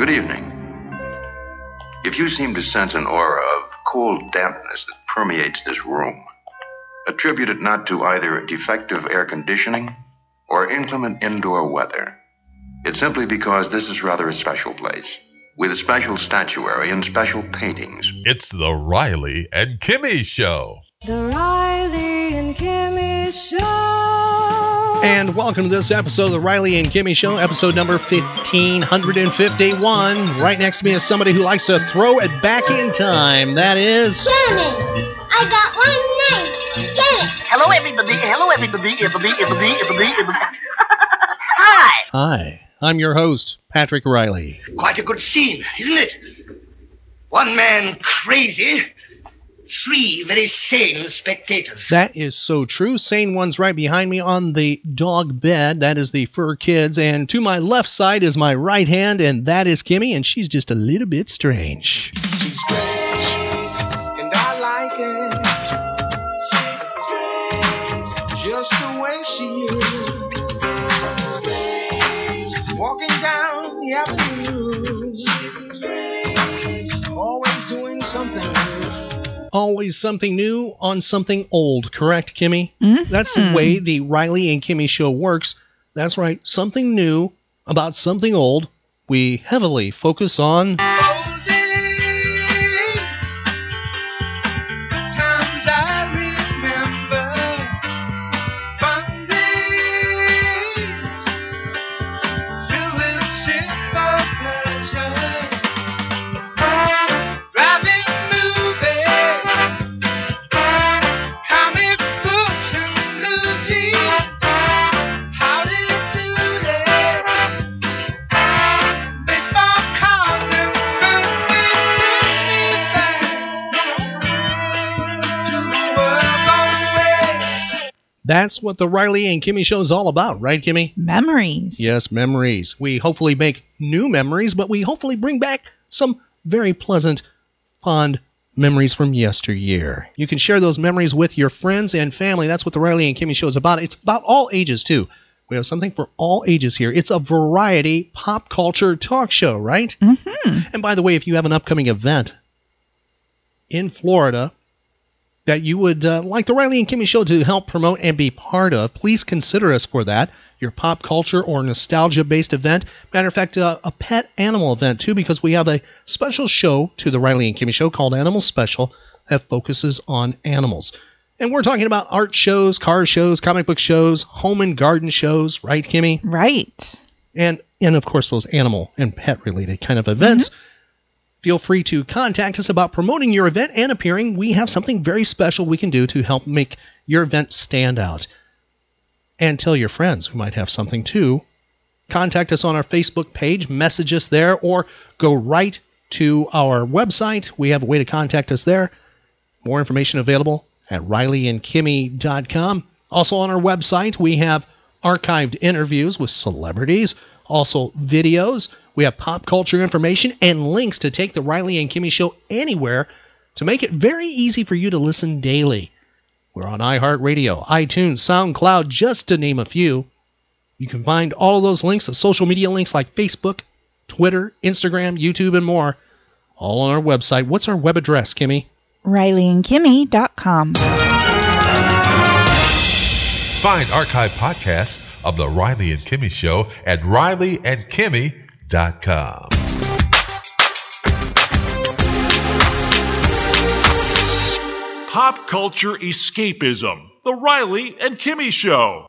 Good evening. If you seem to sense an aura of cold dampness that permeates this room, attribute it not to either defective air conditioning or inclement indoor weather. It's simply because this is rather a special place, with special statuary and special paintings. It's the Riley and Kimmy Show. The Riley and Kimmy Show. And welcome to this episode of the Riley and Kimmy Show, episode number 1551. Right next to me is somebody who likes to throw it back in time. That is. Kimmy, I got one name. Get it. Hello, everybody. Hello, everybody. Everybody, everybody, everybody, everybody. Hi. Hi, I'm your host, Patrick Riley. Quite a good scene, isn't it? One man crazy, three very sane spectators. That is so true. Sane one's right behind me on the dog bed. That is the fur kids. And to my left side is my right hand, and that is Kimmy, and she's just a little bit strange. She's strange, Always something new on something old, correct, Kimmy? Mhm. That's the way the Riley and Kimmy show works. That's right, something new about something old. We heavily focus on. That's what the Riley and Kimmy show is all about, right, Kimmy? Memories. Yes, memories. We hopefully make new memories, but we hopefully bring back some very pleasant, fond memories from yesteryear. You can share those memories with your friends and family. That's what the Riley and Kimmy show is about. It's about all ages, too. We have something for all ages here. It's a variety pop culture talk show, right? Mm-hmm. And by the way, if you have an upcoming event in Florida that you would uh, like the Riley and Kimmy show to help promote and be part of, please consider us for that. Your pop culture or nostalgia based event. Matter of fact, uh, a pet animal event too, because we have a special show to the Riley and Kimmy show called Animal Special that focuses on animals. And we're talking about art shows, car shows, comic book shows, home and garden shows, right, Kimmy? Right. and and of course those animal and pet related kind of events. Feel free to contact us about promoting your event and appearing. We have something very special we can do to help make your event stand out. And tell your friends who might have something too. Contact us on our Facebook page, message us there, or go right to our website. We have a way to contact us there. More information available at rileyandkimmy.com. Also on our website, we have archived interviews with celebrities, also videos. We have pop culture information and links to take the Riley and Kimmy show anywhere to make it very easy for you to listen daily. We're on iHeartRadio, iTunes, SoundCloud, just to name a few. You can find all of those links, the social media links like Facebook, Twitter, Instagram, YouTube, and more, all on our website. What's our web address, Kimmy? RileyandKimmy.com. Find archive podcasts of the Riley and Kimmy Show at rileyandkimmy.com. Pop culture escapism. The Riley and Kimmy Show.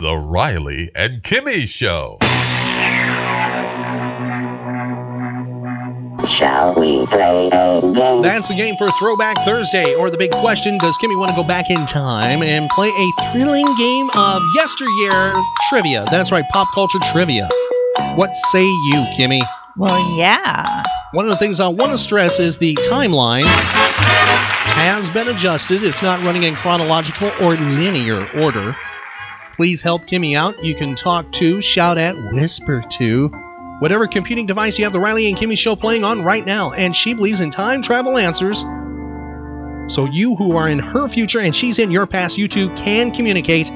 The Riley and Kimmy Show. Shall we play a game? That's the game for Throwback Thursday, or the big question Does Kimmy want to go back in time and play a thrilling game of yesteryear trivia? That's right, pop culture trivia. What say you, Kimmy? Well, yeah. One of the things I want to stress is the timeline has been adjusted. It's not running in chronological or linear order. Please help Kimmy out. You can talk to, shout at, whisper to, whatever computing device you have the Riley and Kimmy show playing on right now. And she believes in time travel answers. So you who are in her future and she's in your past, you two can communicate.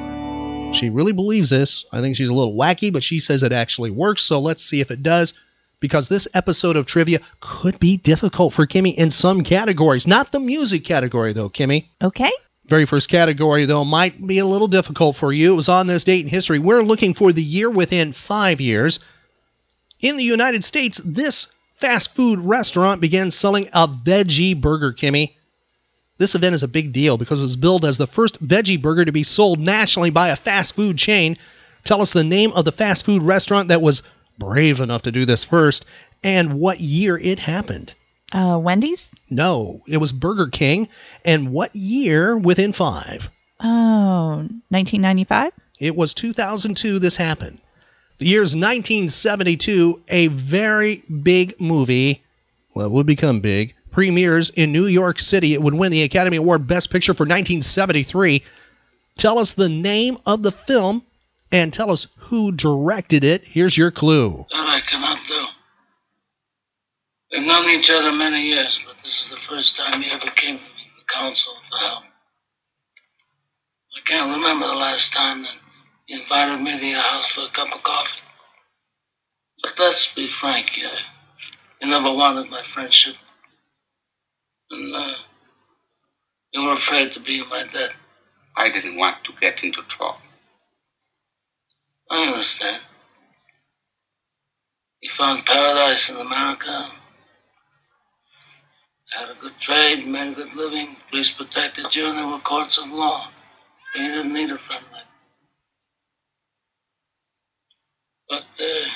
She really believes this. I think she's a little wacky, but she says it actually works. So let's see if it does. Because this episode of trivia could be difficult for Kimmy in some categories. Not the music category, though, Kimmy. Okay. Very first category, though, might be a little difficult for you. It was on this date in history. We're looking for the year within five years. In the United States, this fast food restaurant began selling a veggie burger, Kimmy. This event is a big deal because it was billed as the first veggie burger to be sold nationally by a fast food chain. Tell us the name of the fast food restaurant that was brave enough to do this first and what year it happened. Uh, Wendy's? No, it was Burger King. And what year within five? Oh, 1995? It was 2002 this happened. The year's 1972, a very big movie, well, it would become big, premieres in New York City. It would win the Academy Award Best Picture for 1973. Tell us the name of the film and tell us who directed it. Here's your clue. That I cannot do. We've known each other many years, but this is the first time he ever came to me for counsel for help. I can't remember the last time that he invited me to your house for a cup of coffee. But let's be frank, you, you never wanted my friendship. And uh, you were afraid to be in my debt. I didn't want to get into trouble. I understand. You found paradise in America. Had a good trade, made a good living. Police protected you, and there were courts of law. You didn't need a friend like But uh,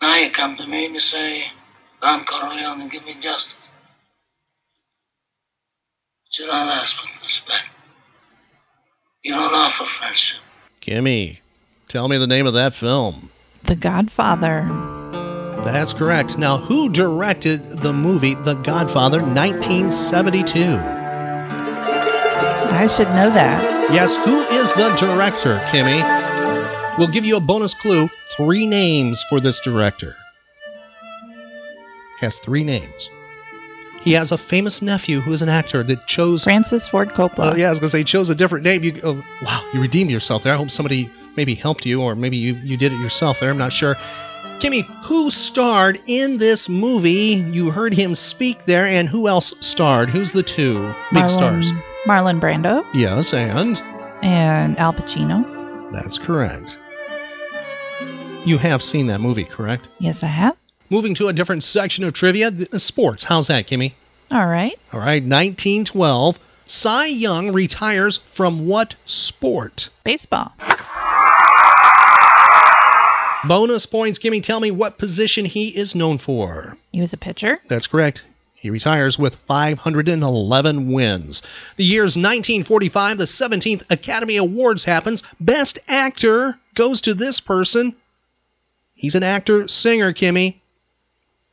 now you come to me and you say, Don Corleone, give me justice. But you don't ask for respect. You don't offer friendship. Kimmy, tell me the name of that film. The Godfather. That's correct. Now, who directed the movie The Godfather 1972? I should know that. Yes, who is the director, Kimmy? We'll give you a bonus clue. Three names for this director. Has three names. He has a famous nephew who is an actor that chose. Francis Ford Coppola. Oh, yeah, I was to say, chose a different name. You, oh, wow, you redeemed yourself there. I hope somebody maybe helped you, or maybe you, you did it yourself there. I'm not sure. Kimmy, who starred in this movie? You heard him speak there, and who else starred? Who's the two big Marlon, stars? Marlon Brando Yes, and and Al Pacino. that's correct. You have seen that movie, correct? Yes, I have. Moving to a different section of trivia, th- uh, sports. How's that, Kimmy? All right. All right, 1912. Cy Young retires from what sport? Baseball. Bonus points, Kimmy. Tell me what position he is known for. He was a pitcher. That's correct. He retires with 511 wins. The year's 1945, the 17th Academy Awards happens. Best actor goes to this person. He's an actor, singer, Kimmy.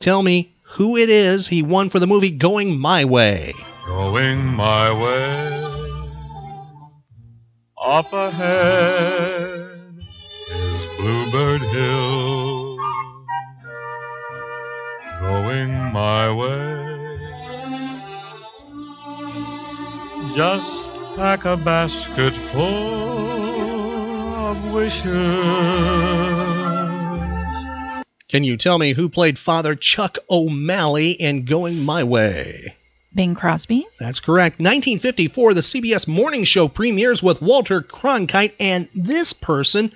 Tell me who it is he won for the movie Going My Way. Going my way. Up ahead is Bluebird Hill. Going my way. Just pack a basket full of wishes. Can you tell me who played Father Chuck O'Malley in Going My Way? Bing Crosby. That's correct. 1954, the CBS morning show premieres with Walter Cronkite and this person.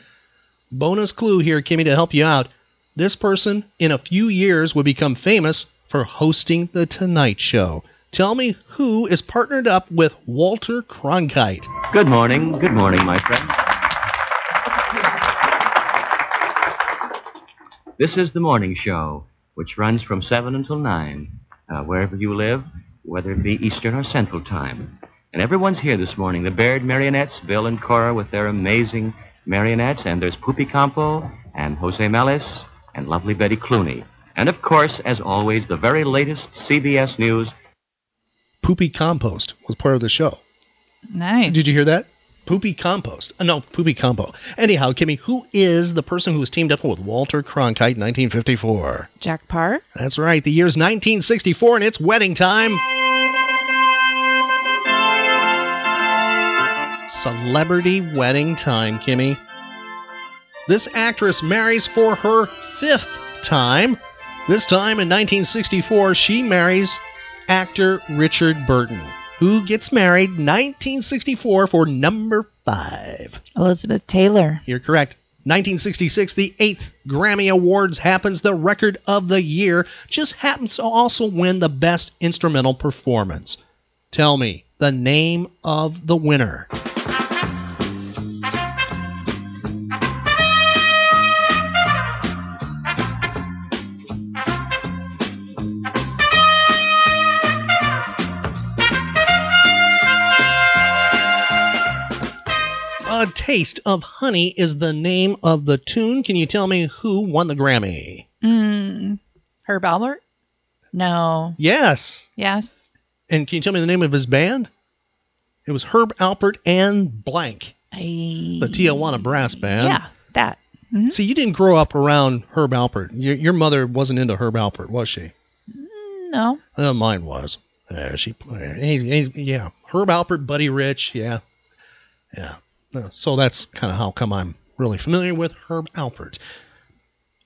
Bonus clue here, Kimmy, to help you out. This person, in a few years, would become famous for hosting The Tonight Show. Tell me who is partnered up with Walter Cronkite. Good morning. Good morning, my friend. This is the morning show. which runs from 7 until 9, uh, wherever you live, whether it be Eastern or Central Time. And everyone's here this morning. The Baird Marionettes, Bil and Cora with their amazing marionettes, and there's Pupi Campo and Jose Melis and lovely Betty Clooney. And of course, as always, the very latest CBS News. Poopy Compost was part of the show. Nice. Did you hear that? Poopy Compost. Uh, no, Poopy Compo. Anyhow, Kimmy, who is the person who was teamed up with Walter Cronkite in 1954? Jack Paar? That's right. The year's 1964 and it's wedding time. Celebrity wedding time, Kimmy. This actress marries for her fifth time. This time in 1964, she marries actor Richard Burton, who gets married 1964 for number five. Elizabeth Taylor. You're correct. 1966, the eighth Grammy Awards happens. The record of the year just happens to also win the Best Instrumental Performance. Tell me the name of the winner. Taste of Honey is the name of the tune. Can you tell me who won the Grammy? Mm, Herb Alpert? No. Yes. Yes. And can you tell me the name of his band? It was Herb Alpert and Blank, I... the Tijuana Brass Band. Yeah, that. Mhm. See, you didn't grow up around Herb Alpert. Your, your mother wasn't into Herb Alpert, was she? No. Uh, mine was. Yeah, she. eh, Yeah, Herb Alpert, Buddy Rich. Yeah, yeah. So that's kind of how come I'm really familiar with Herb Alpert.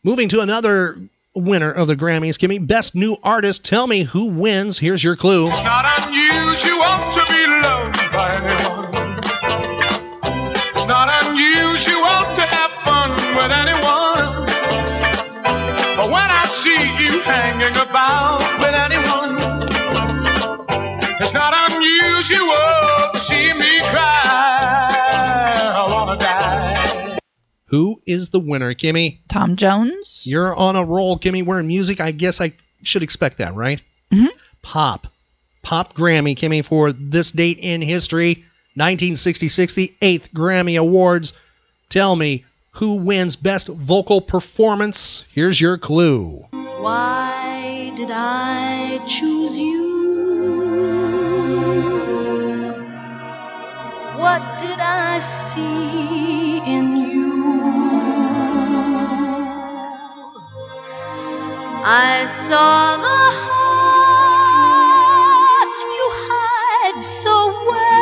Moving to another winner of the Grammys, give me Best New Artist. Tell me who wins. Here's your clue. It's not unusual to be loved by anyone. It's not unusual to have fun with anyone. But when I see you hanging about with anyone, it's not unusual Who is the winner, Kimmy? Tom Jones? You're on a roll, Kimmy. We're in music. I guess I should expect that, right? Mhm. Pop. Pop Grammy, Kimmy, for this date in history 1966, the 8th Grammy Awards. Tell me, who wins Best Vocal Performance? Here's your clue. Why did I choose you? What did I see in you? I saw the heart you hide so well.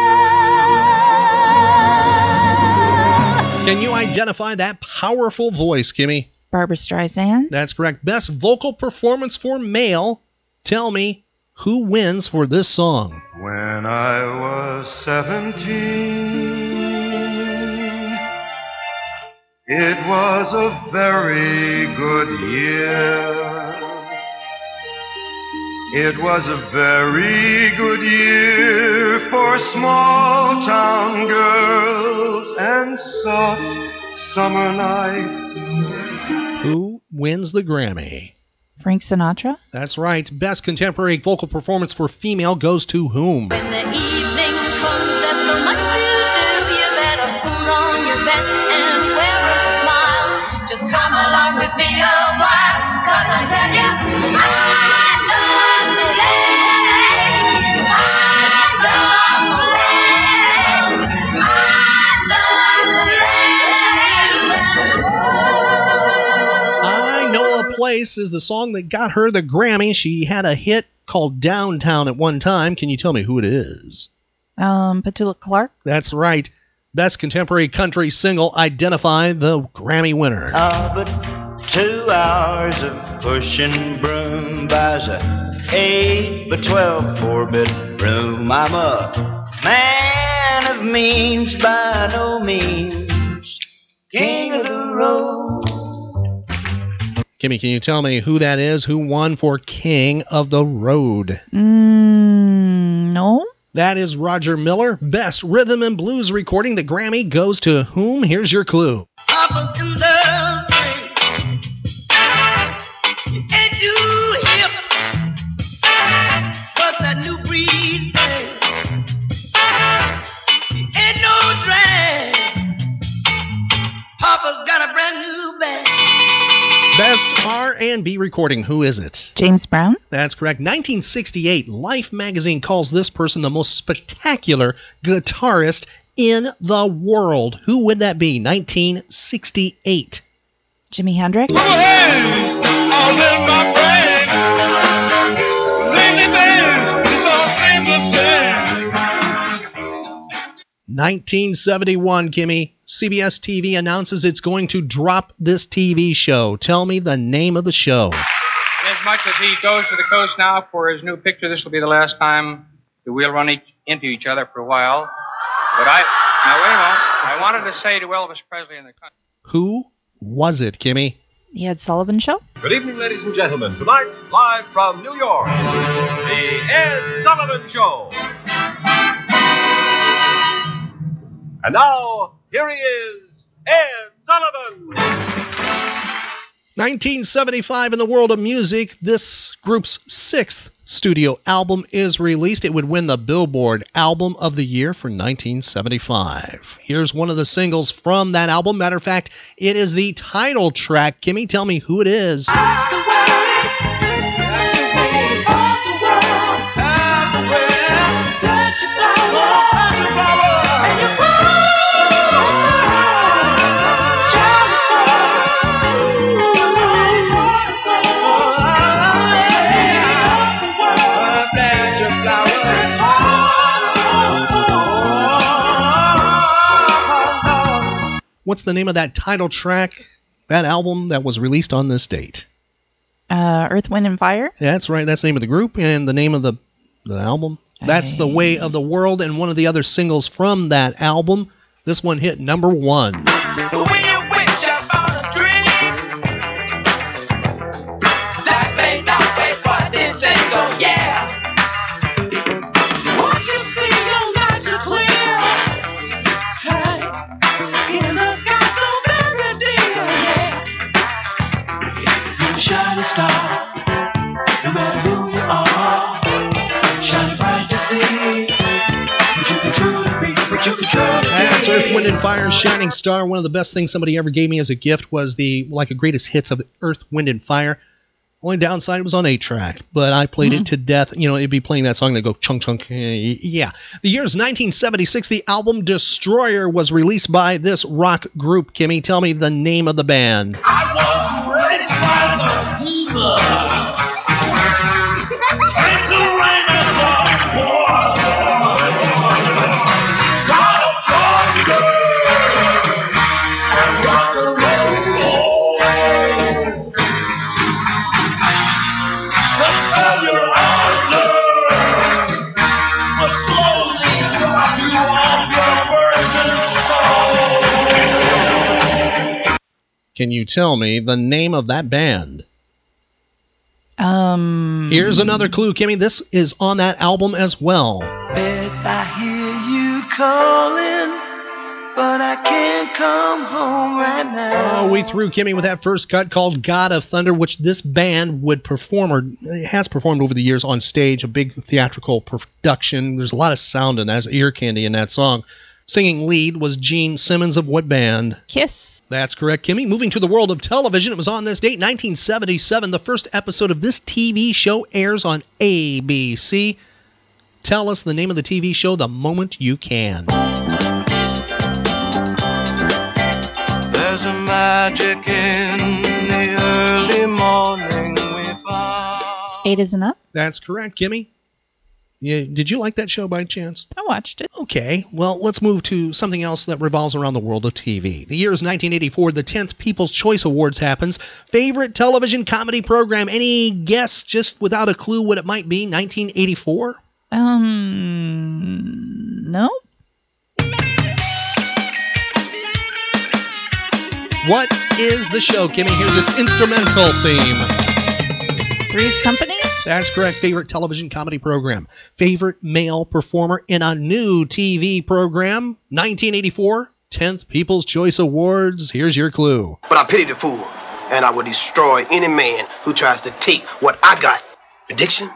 Can you identify that powerful voice, Kimmy? Barbra Streisand? That's correct. Best Vocal Performance for Male. Tell me, who wins for this song? When I was seventeen, it was a very good year. It was a very good year for small town girls and soft summer nights. Who wins the Grammy? Frank Sinatra? That's right. Best Contemporary Vocal Performance for Female goes to whom? Place is the song that got her the Grammy. She had a hit called Downtown at one time. Can you tell me who it is? Um, Petula Clark? That's right. Best Contemporary Country Single. Identify the Grammy winner. Ah, but two hours of pushing broom buys a eight by twelve four bedroom. I'm a man of means by no means, king of the road. Kimmy, can you tell me who that is? Who won for King of the Road? Mm, no. That is Roger Miller. Best Rhythm and Blues recording. The Grammy goes to whom? Here's your clue. First R&B recording. Who is it? James Brown. That's correct. 1968, Life magazine calls this person the most spectacular guitarist in the world. Who would that be? 1968. Jimi Hendrix. all in my brain. Lately things just all seem the same. 1971, Kimmy. CBS TV announces it's going to drop this TV show. Tell me the name of the show. As much as he goes to the coast now for his new picture, this will be the last time that we'll run each, into each other for a while. But I, now wait a moment. I wanted to say to Elvis Presley in the country. Who was it, Kimmy? The Ed Sullivan Show. Good evening, ladies and gentlemen. Tonight, live from New York, The Ed Sullivan Show. And now, here he is, Ed Sullivan. 1975 in the world of music, this group's sixth studio album is released. It would win the Billboard Album of the Year for 1975. Here's one of the singles from that album. Matter of fact, it is the title track. Kimmy, tell me who it is. What's the name of that title track? That album that was released on this date. Uh, Earth, Wind, and Fire. That's right. That's the name of the group and the name of the the album. That's the way of the world and one of the other singles from that album. This one hit number one. Wind, and Fire, Shining Star. One of the best things somebody ever gave me as a gift was the like a greatest hits of Earth, Wind, and Fire. Only downside was on eight track, but I played it to death. You know, it'd be playing that song that go chunk chunk. eh, Yeah. The year is 1976. The album Destroyer was released by this rock group. Kimmy, tell me the name of the band. Can you tell me the name of that band? Um. Here's another clue, Kimmy. This is on that album as well. Beth, I hear you calling, but I can't come home right now. Oh, we threw Kimmy with that first cut called God of Thunder, which this band would perform or has performed over the years on stage, a big theatrical production. There's a lot of sound in that, there's ear candy in that song. Singing lead was Gene Simmons of what band? Kiss. That's correct, Kimmy. Moving to the world of television, it was on this date, 1977. The first episode of this TV show airs on ABC. Tell us the name of the TV show the moment you can. There's a magic in the early morning we find. Eight Is Enough. That's correct, Kimmy. Yeah, did you like that show by chance? I watched it. Okay, well, let's move to something else that revolves around the world of TV. The year is 1984. The 10th People's Choice Awards happens. Favorite television comedy program? Any guess, just without a clue, what it might be? 1984. Um. No. What is the show, Kimmy? Here's its instrumental theme. Three's Company. That's correct. Favorite television comedy program. Favorite male performer in a new TV program. 1984. 10th People's Choice Awards. Here's your clue. But I pity the fool, and I will destroy any man who tries to take what I got. Addiction,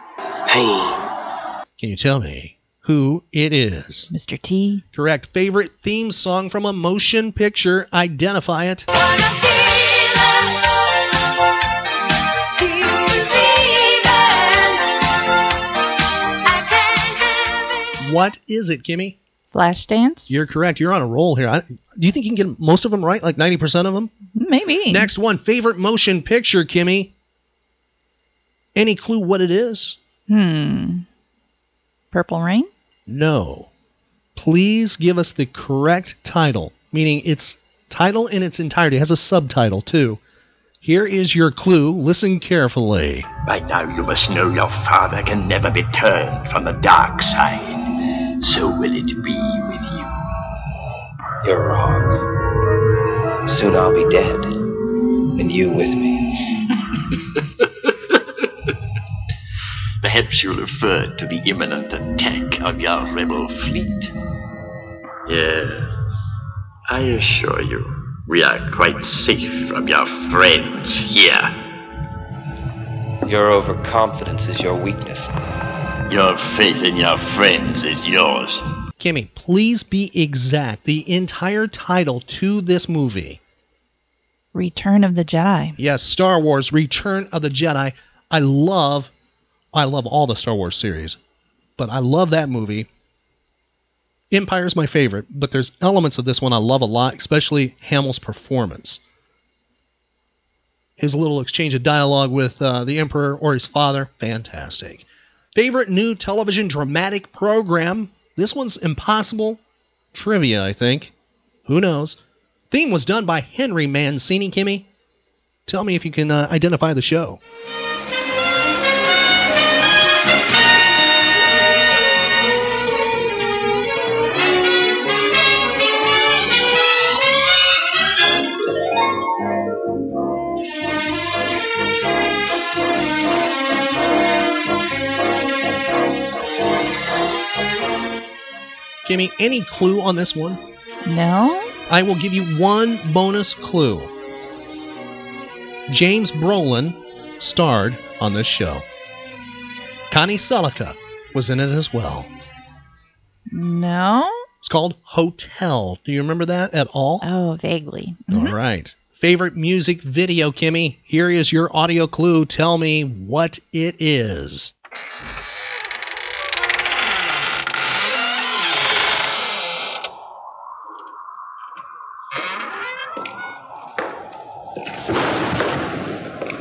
pain. Can you tell me who it is? Mr. T. Correct. Favorite theme song from a motion picture. Identify it. What is it, Kimmy? Flashdance. You're correct. You're on a roll here. I, do you think you can get most of them right? Like 90% of them? Maybe. Next one, favorite motion picture, Kimmy. Any clue what it is? Hmm. Purple Rain. No. Please give us the correct title, meaning its title in its entirety. It has a subtitle, too. Here is your clue. Listen carefully. By now you must know your father can never be turned from the dark side. So will it be with you. You're wrong. Soon I'll be dead, and you with me. Perhaps you'll refer to the imminent attack on your rebel fleet. Yes, I assure you, we are quite safe from your friends here. Your overconfidence is your weakness. Your faith in your friends is yours. Kimmy, please be exact. The entire title to this movie. Return of the Jedi. Yes, Star Wars Return of the Jedi. I love I love all the Star Wars series, but I love that movie. Empire's my favorite, but there's elements of this one I love a lot, especially Hamill's performance. His little exchange of dialogue with uh, the Emperor or his father, fantastic. Favorite new television dramatic program? This one's impossible trivia, I think. Who knows? Theme was done by Henry Mancini, Kimmy. Tell me if you can uh, identify the show. Kimmy, any clue on this one? No. I will give you one bonus clue. James Brolin starred on this show. Connie Sellecca was in it as well. No. It's called Hotel. Do you remember that at all? Oh, vaguely. Mm-hmm. All right. Favorite music video, Kimmy? Here is your audio clue. Tell me what it is.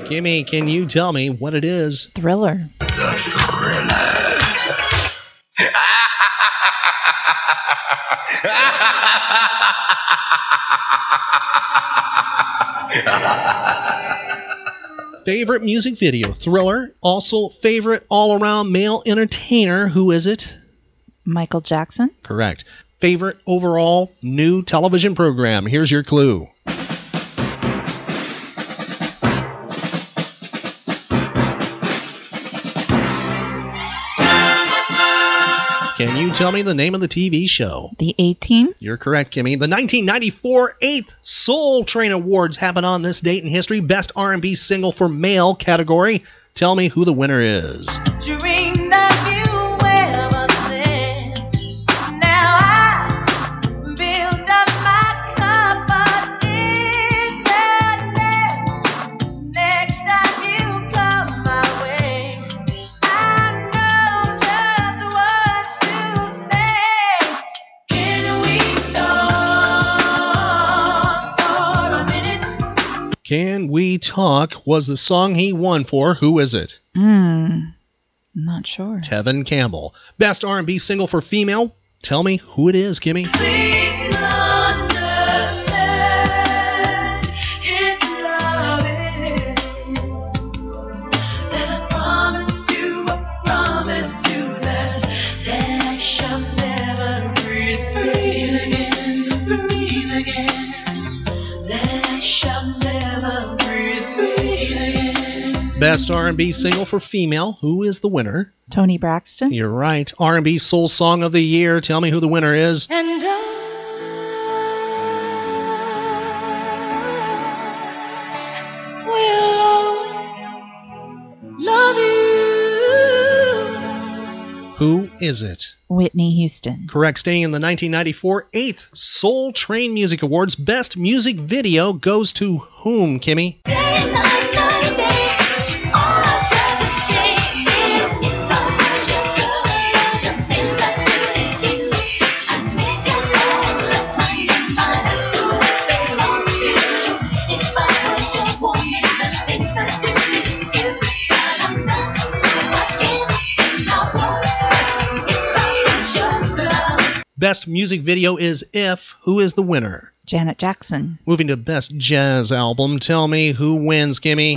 Kimmy, can you tell me what it is? Thriller. The thriller. Favorite music video, Thriller. Also, favorite all around male entertainer. Who is it? Michael Jackson. Correct. Favorite overall new television program. Here's your clue. Can you tell me the name of the TV show? The A Team. You're correct, Kimmy. The 1994 8th Soul Train Awards happen on this date in history. Best R&B single for male category. Tell me who the winner is. Dream Can We Talk was the song he won for. Who is it? Hmm. Not sure. Tevin Campbell. Best R&B single for female. Tell me who it is, Kimmy. Best R&B single for female. Who is the winner? Toni Braxton. You're right. R&B Soul Song of the Year. Tell me who the winner is. And I will always love you. Who is it? Whitney Houston. Correct. Staying in the 1994 8th Soul Train Music Awards, Best Music Video goes to whom, Kimmy? Best music video is If. Who is the winner? Janet Jackson. Moving to best jazz album. Tell me who wins, Kimmy.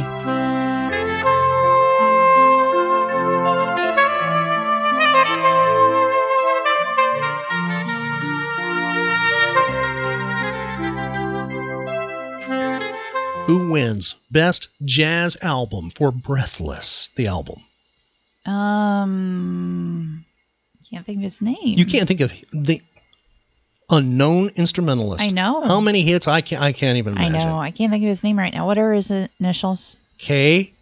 Who wins best jazz album for Breathless, the album? Um, can't think of his name. You can't think of the unknown instrumentalist. I know. How many hits? I can't. I can't even I know. I can't think of his name right now. What are his initials? K.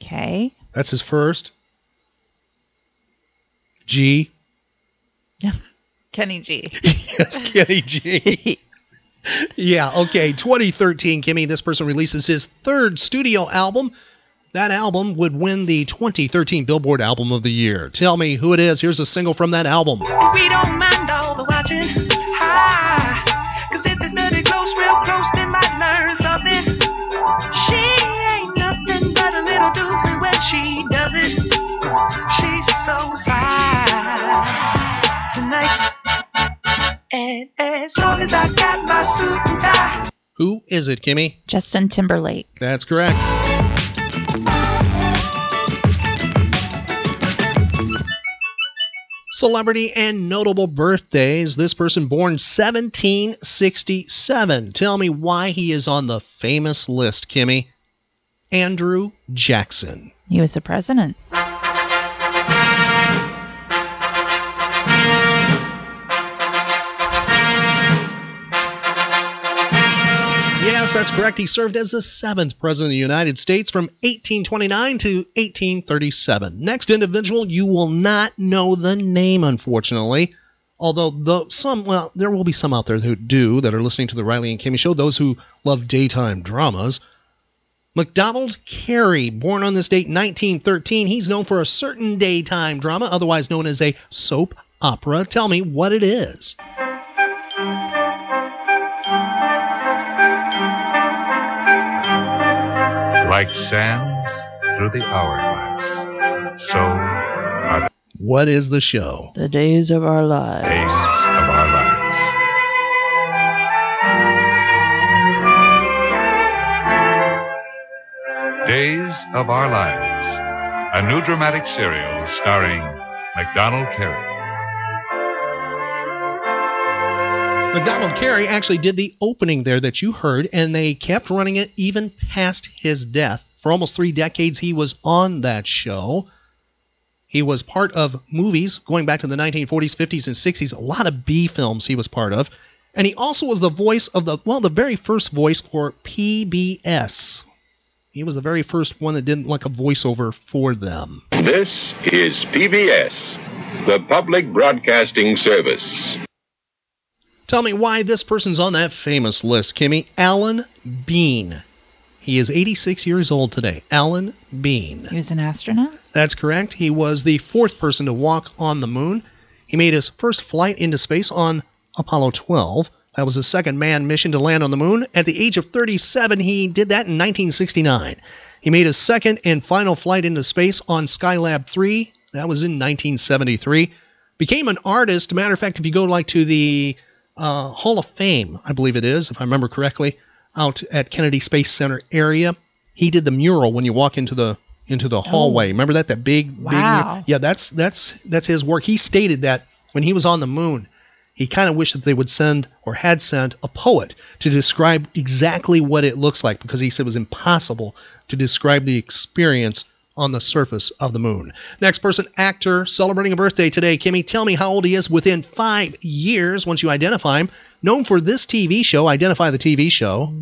K. That's his first. G. Kenny G. yes, Kenny G. yeah, okay. 2013, Kimmy, this person releases his third studio album. That album would win the 2013 Billboard Album of the Year. Tell me who it is. Here's a single from that album. We don't mind all the watching. Cause if they study close, real close, they might learn something. She ain't nothing but a little doozy when she does it. She's so fine tonight. And as long as I got my suit and tie. Who is it, Kimmy? Justin Timberlake. That's correct. Celebrity and notable birthdays. This person born 1767. Tell me why he is on the famous list, Kimmy. Andrew Jackson. He was the president. Yes, that's correct. He served as the seventh president of the United States from 1829 to 1837. Next individual, you will not know the name, unfortunately. Although the, some, well, there will be some out there who do that are listening to the Riley and Kimmy show. Those who love daytime dramas. Macdonald Carey, born on this date 1913, he's known for a certain daytime drama, otherwise known as a soap opera. Tell me what it is. Like sand through the hourglass, so are the What is the show? The days of our lives. days of our lives. Days of Our Lives, a new dramatic serial starring Macdonald Carey. Macdonald Carey actually did the opening there that you heard, and they kept running it even past his death. For almost three decades, he was on that show. He was part of movies going back to the 1940s, 50s, and 60s. A lot of B films he was part of. And he also was the voice of the, well, the very first voice for PBS. He was the very first one that didn't like a voiceover for them. This is PBS, the Public Broadcasting Service. Tell me why this person's on that famous list, Kimmy. Alan Bean. He is 86 years old today. Alan Bean. He was an astronaut? That's correct. He was the fourth person to walk on the moon. He made his first flight into space on Apollo 12. That was his second manned mission to land on the moon. At the age of 37, he did that in 1969. He made his second and final flight into space on Skylab 3. That was in 1973. Became an artist. Matter of fact, if you go like to the uh, Hall of Fame, I believe it is, if I remember correctly, out at Kennedy Space Center area, he did the mural when you walk into the into the hallway. Remember that that big big Wow. mural? Yeah, that's that's that's his work. He stated that when he was on the moon, he kind of wished that they would send or had sent a poet to describe exactly what it looks like because he said it was impossible to describe the experience on the surface of the moon. Next person, actor, celebrating a birthday today. Kimmy, tell me how old he is within five years once you identify him. Known for this TV show, identify the TV show.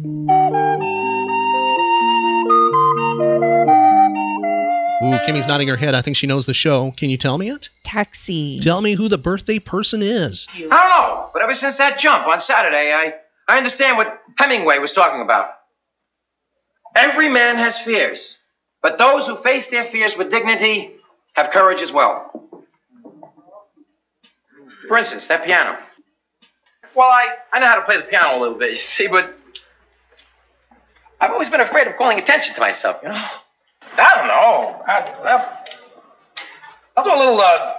Ooh, Kimmy's nodding her head. I think she knows the show. Can you tell me it? Taxi. Tell me who the birthday person is. I don't know, but ever since that jump on Saturday, I, I understand what Hemingway was talking about. Every man has fears, but those who face their fears with dignity have courage as well. For instance, that piano. Well, I, I know how to play the piano a little bit, you see, but I've always been afraid of calling attention to myself, you know? I don't know. I, I, I'll do a little uh,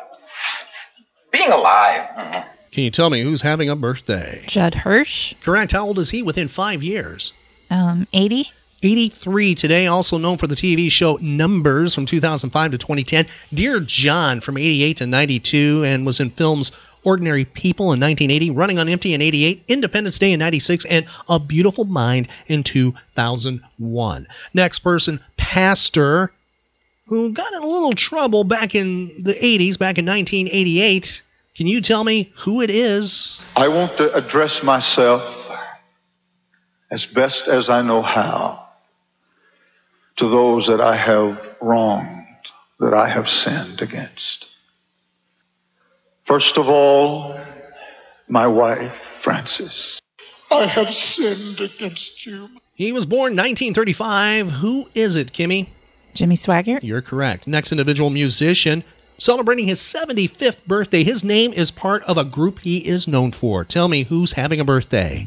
being alive. Mhm. Can you tell me who's having a birthday? Judd Hirsch. Correct. How old is he within five years? Um, 80. 83 today, also known for the TV show Numbers from 2005 to 2010. Dear John from 88 to 92 and was in films Ordinary People in 1980, Running on Empty in 88, Independence Day in 96, and A Beautiful Mind in 2001. Next person, Pastor, who got in a little trouble back in the 80s, back in 1988. Can you tell me who it is? I want to address myself as best as I know how to those that I have wronged, that I have sinned against. First of all, my wife, Frances. I have sinned against you. He was born 1935. Who is it, Kimmy? Jimmy Swaggart. You're correct. Next individual musician celebrating his 75th birthday. His name is part of a group he is known for. Tell me who's having a birthday.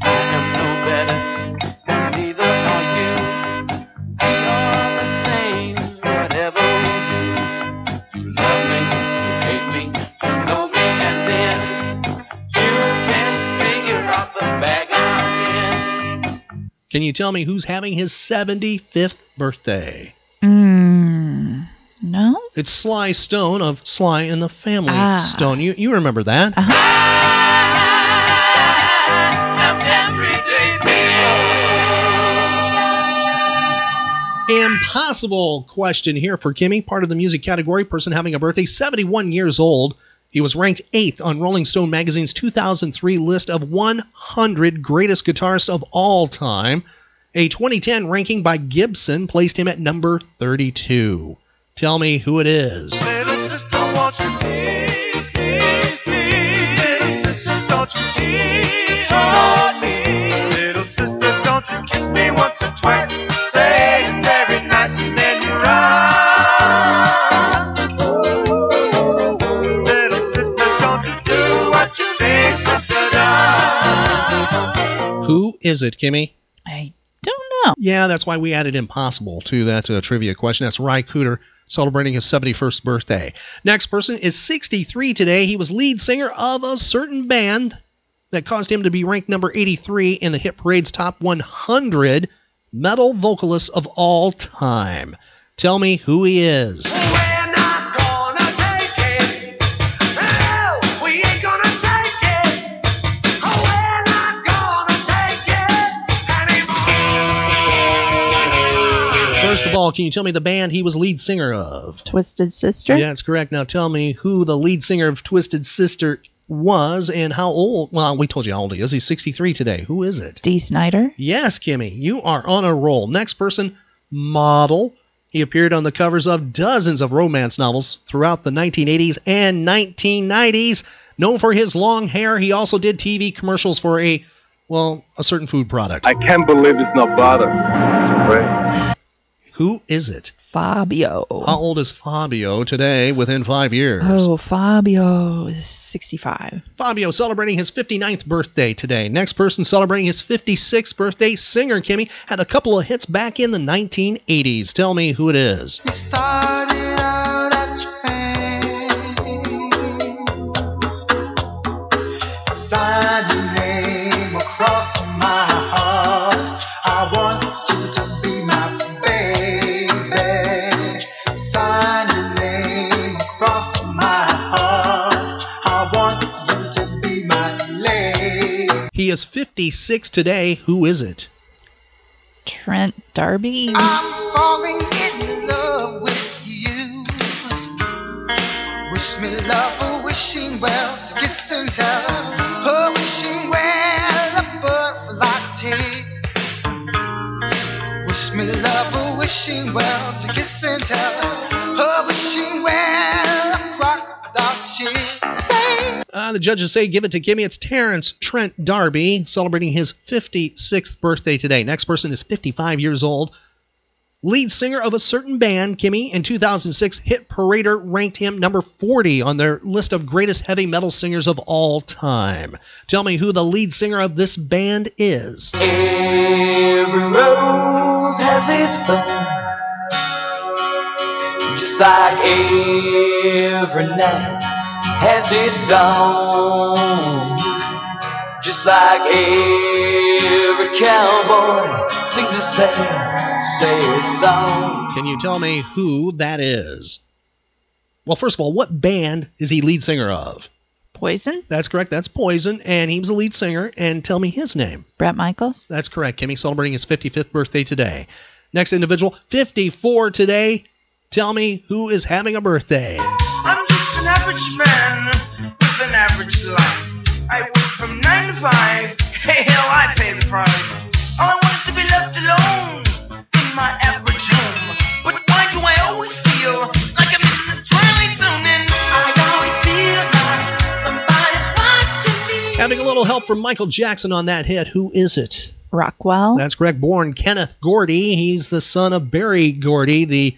Can you tell me who's having his 75th birthday? Mm, no. It's Sly Stone of Sly and the Family Ah. Stone. You you remember that? Impossible question here for Kimmy. Part of the music category. Person having a birthday, 71 years old. He was ranked eighth on Rolling Stone magazine's 2003 list of 100 greatest guitarists of all time. A 2010 ranking by Gibson placed him at number 32. Tell me who it is. Little sister, don't you kiss me once or twice? Say it's is it, Kimmy? I don't know. Yeah, that's why we added impossible to that uh, trivia question. That's Ry Cooder celebrating his 71st birthday. Next person is 63 today. He was lead singer of a certain band that caused him to be ranked number 83 in the Hit Parader's top 100 metal vocalists of all time. Tell me who he is. It First of all, can you tell me the band he was lead singer of? Twisted Sister. Yeah, that's correct. Now tell me who the lead singer of Twisted Sister was and how old. Well, we told you how old he is. He's 63 today. Who is it? Dee Snider. Yes, Kimmy, you are on a roll. Next person, model. He appeared on the covers of dozens of romance novels throughout the 1980s and 1990s. Known for his long hair, he also did TV commercials for a, well, a certain food product. I can't believe it's not butter. It's great. Who is it? Fabio. How old is Fabio today within five years? Oh, Fabio is 65. Fabio celebrating his 59th birthday today. Next person celebrating his 56th birthday, singer Kimmy, had a couple of hits back in the 1980s. Tell me who it is. Started He is 56 today. Who is it? Trent D'Arby. I'm falling in love with you. Wish me love, wishing well, to kiss and tell. Uh, the judges say give it to Kimmy. It's Terence Trent D'Arby celebrating his 56th birthday today. Next person is 55 years old. Lead singer of a certain band, Kimmy, in 2006, Hit Parader ranked him number 40 on their list of greatest heavy metal singers of all time. Tell me who the lead singer of this band is. Every rose has its thorn, just like every night as it's dawn. Just like every cowboy sings a sad, sad song. Can you tell me who that is? Well, first of all, what band is he lead singer of? Poison? That's correct. That's Poison, and he was the lead singer. And tell me his name. Bret Michaels? That's correct. Kimmy celebrating his 55th birthday today. Next individual, 54 today. Tell me who is having a birthday. I'm just an average man with an average life. I work from nine to five. Hey, hell, I pay the price. All I want is to be left alone in my average home. But why do I always feel like I'm in the twilight zone? And I always feel like somebody's watching me. Having a little help from Michael Jackson on that hit. Who is it? Rockwell? That's correct. Born Kenneth Gordy. He's the son of Berry Gordy, the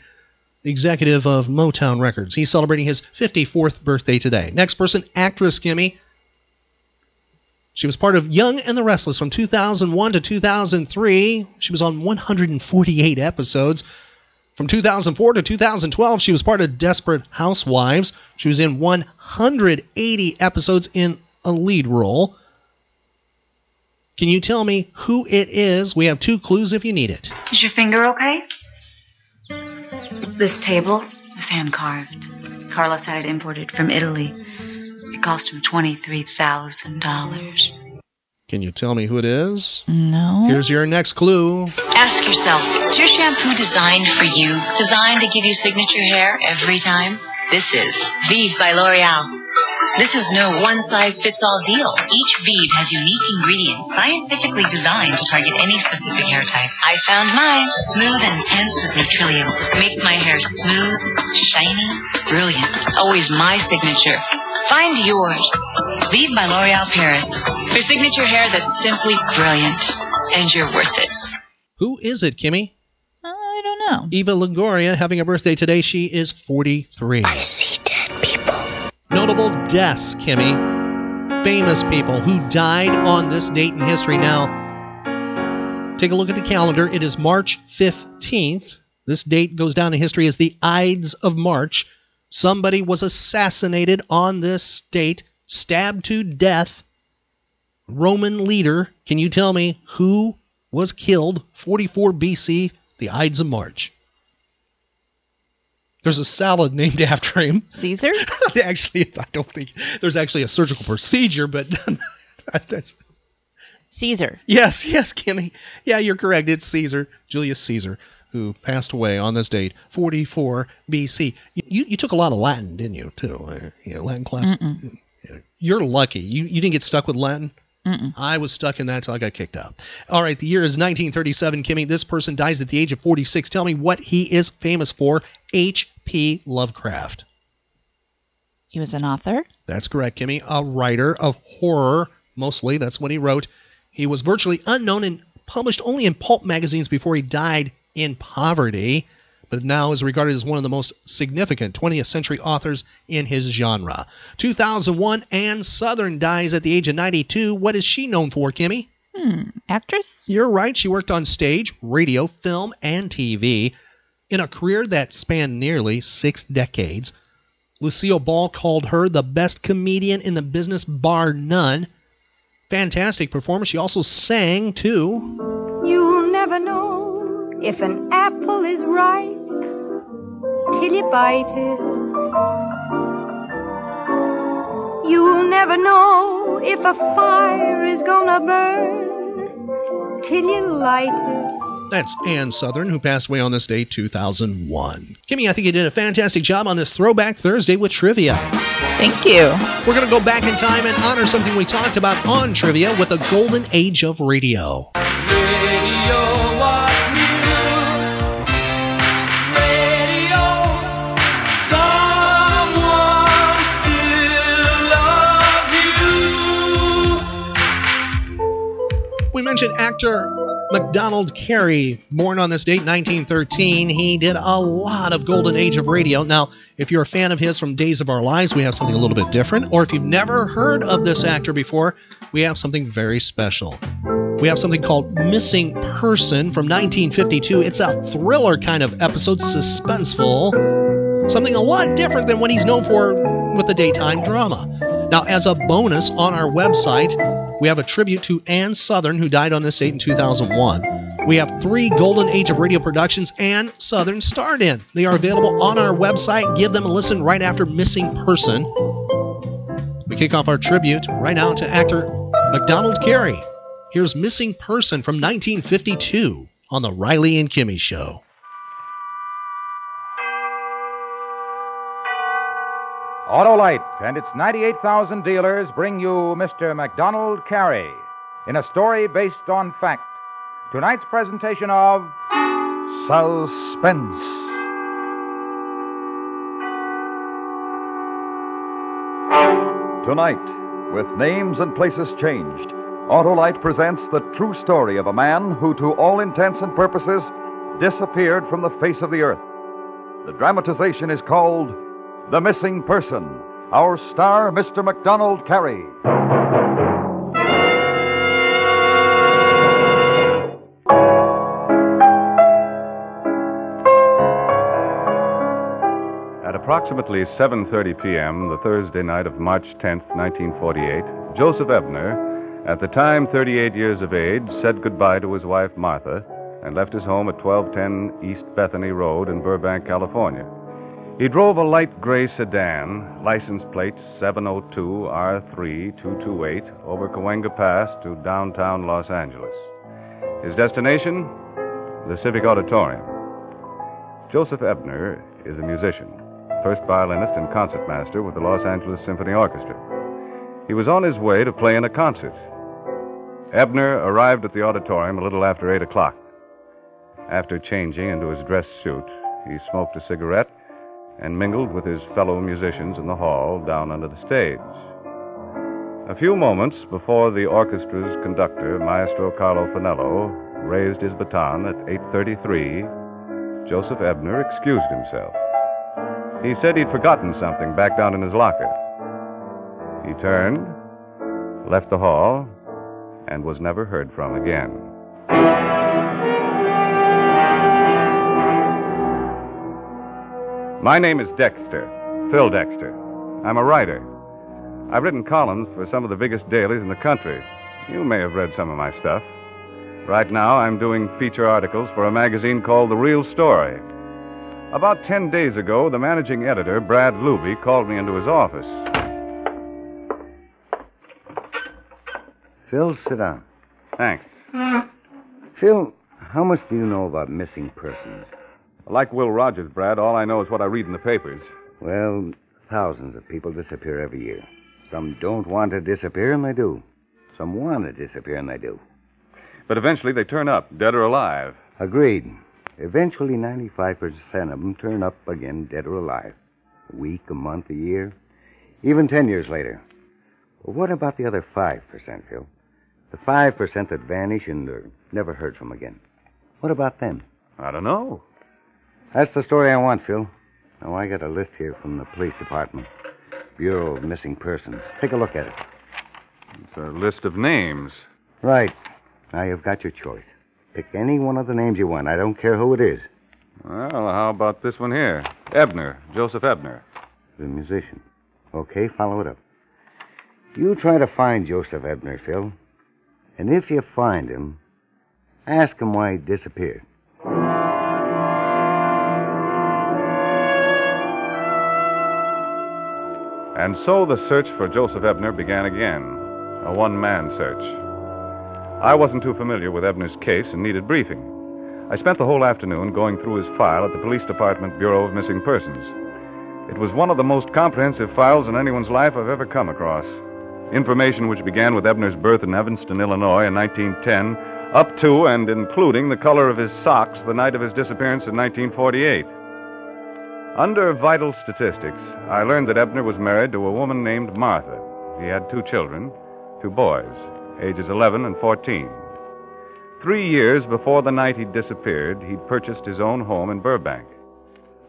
executive of Motown Records. He's celebrating his 54th birthday today. Next person, actress Kimmy. She was part of Young and the Restless from 2001 to 2003. She was on 148 episodes. From 2004 to 2012, she was part of Desperate Housewives. She was in 180 episodes in a lead role. Can you tell me who it is? We have two clues if you need it. Is your finger okay? This table is hand carved. Carlos had it imported from Italy. It cost him $23,000. Can you tell me who it is? No. Here's your next clue. Ask yourself is your shampoo designed for you? Designed to give you signature hair every time? This is Vive by L'Oreal. This is no one size fits all deal. Each Vive has unique ingredients scientifically designed to target any specific hair type. I found mine smooth and tense with Neutrilium. Makes my hair smooth, shiny, brilliant. Always my signature. Find yours. Vive by L'Oreal Paris. For signature hair that's simply brilliant. And you're worth it. Who is it, Kimmy? I. Eva Longoria having a birthday today. She is 43. I see dead people. Notable deaths, Kimmy. Famous people who died on this date in history. Now, take a look at the calendar. It is March 15th. This date goes down in history as the Ides of March. Somebody was assassinated on this date, stabbed to death. Roman leader. Can you tell me who was killed 44 BC, the Ides of March? There's a salad named after him. Caesar? actually, I don't think there's actually a surgical procedure, but that's Caesar. yes, yes, Kimmy. Yeah, you're correct. It's Caesar, Julius Caesar, who passed away on this date, 44 BC. You, you, you took a lot of Latin, didn't you? Too, uh, you know, Latin class. Mm-mm. You're lucky. You you didn't get stuck with Latin. Mm-mm. I was stuck in that until I got kicked out. All right, the year is 1937. Kimmy, this person dies at the age of 46. Tell me what he is famous for. H.P. Lovecraft. He was an author. That's correct, Kimmy. A writer of horror, mostly. That's what he wrote. He was virtually unknown and published only in pulp magazines before he died in poverty, but now is regarded as one of the most significant 20th century authors in his genre. 2001, Ann Sothern dies at the age of 92. What is she known for, Kimmy? Hmm. Actress? You're right. She worked on stage, radio, film, and TV. In a career that spanned nearly six decades, Lucille Ball called her the best comedian in the business, bar none. Fantastic performance. She also sang, too. You'll never know if an apple is ripe till you bite it. You'll never know if a fire is gonna burn till you light it. That's Ann Sothern, who passed away on this day, 2001. Kimmy, I think you did a fantastic job on this Throwback Thursday with trivia. Thank you. We're going to go back in time and honor something we talked about on trivia with the golden age of radio. Radio mentioned actor Macdonald Carey, born on this date, 1913. He did a lot of golden age of radio. Now, if you're a fan of his from Days of Our Lives, we have something a little bit different. Or if you've never heard of this actor before, we have something very special. We have something called Missing Person from 1952. It's a thriller kind of episode, suspenseful. Something a lot different than what he's known for with the daytime drama. Now, as a bonus on our website, we have a tribute to Ann Sothern, who died on this date in 2001. We have three Golden Age of Radio productions Ann Sothern starred in. They are available on our website. Give them a listen right after Missing Person. We kick off our tribute right now to actor Macdonald Carey. Here's Missing Person from 1952 on The Riley and Kimmy Show. Autolite and its 98,000 dealers bring you Mr. Macdonald Carey in a story based on fact. Tonight's presentation of Suspense. Tonight, with names and places changed, Autolite presents the true story of a man who, to all intents and purposes, disappeared from the face of the earth. The dramatization is called The Missing Person. Our star, Mr. Macdonald Carey. At approximately 7:30 p.m. the Thursday night of March 10, 1948, Joseph Ebner, at the time 38 years of age, said goodbye to his wife Martha and left his home at 1210 East Bethany Road in Burbank, California. He drove a light gray sedan, license plate 702 R3228, over Cahuenga Pass to downtown Los Angeles. His destination? The Civic Auditorium. Joseph Ebner is a musician, first violinist and concertmaster with the Los Angeles Symphony Orchestra. He was on his way to play in a concert. Ebner arrived at the auditorium a little after 8 o'clock. After changing into his dress suit, he smoked a cigarette and mingled with his fellow musicians in the hall down under the stage. A few moments before the orchestra's conductor, Maestro Carlo Finello, raised his baton at 8:33, Joseph Ebner excused himself. He said he'd forgotten something back down in his locker. He turned, left the hall, and was never heard from again. My name is Dexter, Phil Dexter. I'm a writer. I've written columns for some of the biggest dailies in the country. You may have read some of my stuff. Right now, I'm doing feature articles for a magazine called The Real Story. About 10 days ago, the managing editor, Brad Luby, called me into his office. Phil, sit down. Thanks. Phil, how much do you know about missing persons? Like Will Rogers, Brad, all I know is what I read in the papers. Well, thousands of people disappear every year. Some don't want to disappear, and they do. Some want to disappear, and they do. But eventually they turn up, dead or alive. Agreed. Eventually, 95% of them turn up again, dead or alive. A week, a month, a year, even 10 years later. But what about the other 5%, Phil? The 5% that vanish and are never heard from again. What about them? I don't know. That's the story I want, Phil. Now, I got a list here from the police department. Bureau of Missing Persons. Take a look at it. It's a list of names. Right. Now, you've got your choice. Pick any one of the names you want. I don't care who it is. Well, how about this one here? Ebner, Joseph Ebner. The musician. Okay, follow it up. You try to find Joseph Ebner, Phil. And if you find him, ask him why he disappeared. And so the search for Joseph Ebner began again, a one man search. I wasn't too familiar with Ebner's case and needed briefing. I spent the whole afternoon going through his file at the Police Department Bureau of Missing Persons. It was one of the most comprehensive files in anyone's life I've ever come across. Information which began with Ebner's birth in Evanston, Illinois in 1910, up to and including the color of his socks the night of his disappearance in 1948. Under vital statistics, I learned that Ebner was married to a woman named Martha. He had two children, two boys, ages 11 and 14. Three years before the night he disappeared, he'd purchased his own home in Burbank.